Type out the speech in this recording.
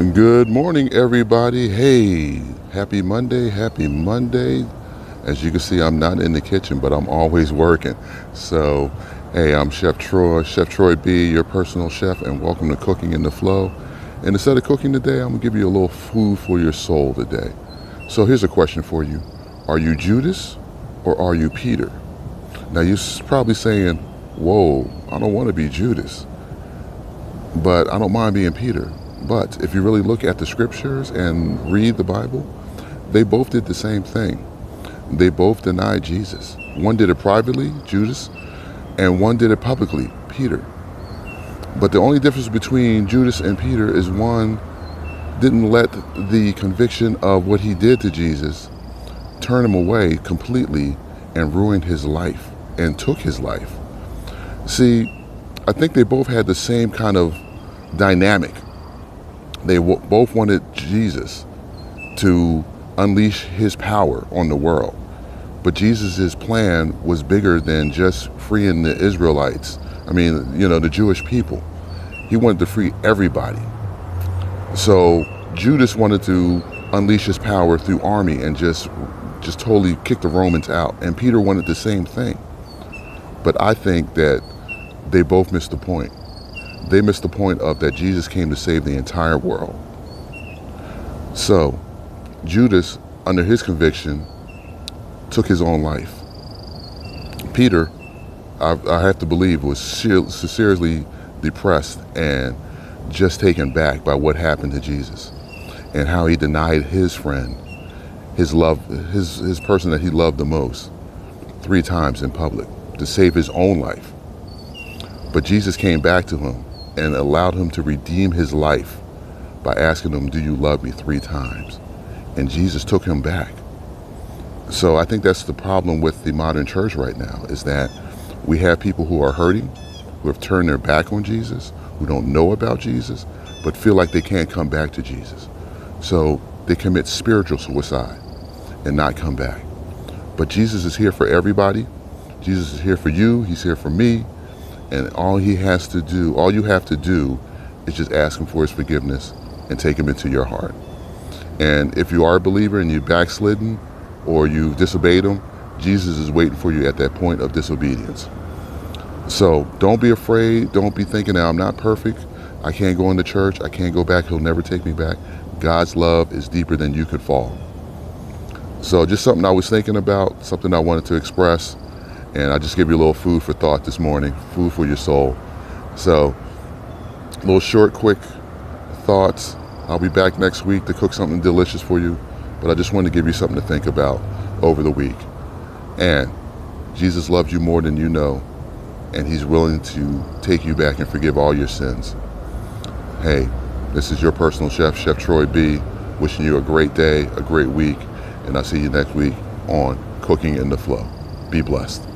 Good morning, everybody. Hey, happy Monday, happy Monday. As you can see, I'm not in the kitchen, but I'm always working. So, hey, I'm Chef Troy, Chef Troy B, your personal chef, and welcome to Cooking in the Flow. And instead of cooking today, I'm gonna give you a little food for your soul today. So, here's a question for you Are you Judas or are you Peter? Now, you're probably saying, Whoa, I don't wanna be Judas, but I don't mind being Peter. But if you really look at the scriptures and read the Bible, they both did the same thing. They both denied Jesus. One did it privately, Judas, and one did it publicly, Peter. But the only difference between Judas and Peter is one didn't let the conviction of what he did to Jesus turn him away completely and ruin his life and took his life. See, I think they both had the same kind of dynamic they w- both wanted Jesus to unleash his power on the world. But Jesus' plan was bigger than just freeing the Israelites. I mean, you know, the Jewish people. He wanted to free everybody. So Judas wanted to unleash his power through army and just just totally kick the Romans out. And Peter wanted the same thing. But I think that they both missed the point they missed the point of that Jesus came to save the entire world. So, Judas, under his conviction, took his own life. Peter, I, I have to believe, was seriously depressed and just taken back by what happened to Jesus and how he denied his friend, his love, his, his person that he loved the most, three times in public to save his own life. But Jesus came back to him and allowed him to redeem his life by asking him, Do you love me? three times. And Jesus took him back. So I think that's the problem with the modern church right now is that we have people who are hurting, who have turned their back on Jesus, who don't know about Jesus, but feel like they can't come back to Jesus. So they commit spiritual suicide and not come back. But Jesus is here for everybody. Jesus is here for you. He's here for me. And all he has to do, all you have to do is just ask him for his forgiveness and take him into your heart. And if you are a believer and you've backslidden or you've disobeyed him, Jesus is waiting for you at that point of disobedience. So don't be afraid. Don't be thinking that I'm not perfect. I can't go into church. I can't go back. He'll never take me back. God's love is deeper than you could fall. So just something I was thinking about, something I wanted to express. And I just give you a little food for thought this morning, food for your soul. So, a little short, quick thoughts. I'll be back next week to cook something delicious for you, but I just wanted to give you something to think about over the week. And Jesus loves you more than you know, and He's willing to take you back and forgive all your sins. Hey, this is your personal chef, Chef Troy B, wishing you a great day, a great week, and I'll see you next week on Cooking in the Flow. Be blessed.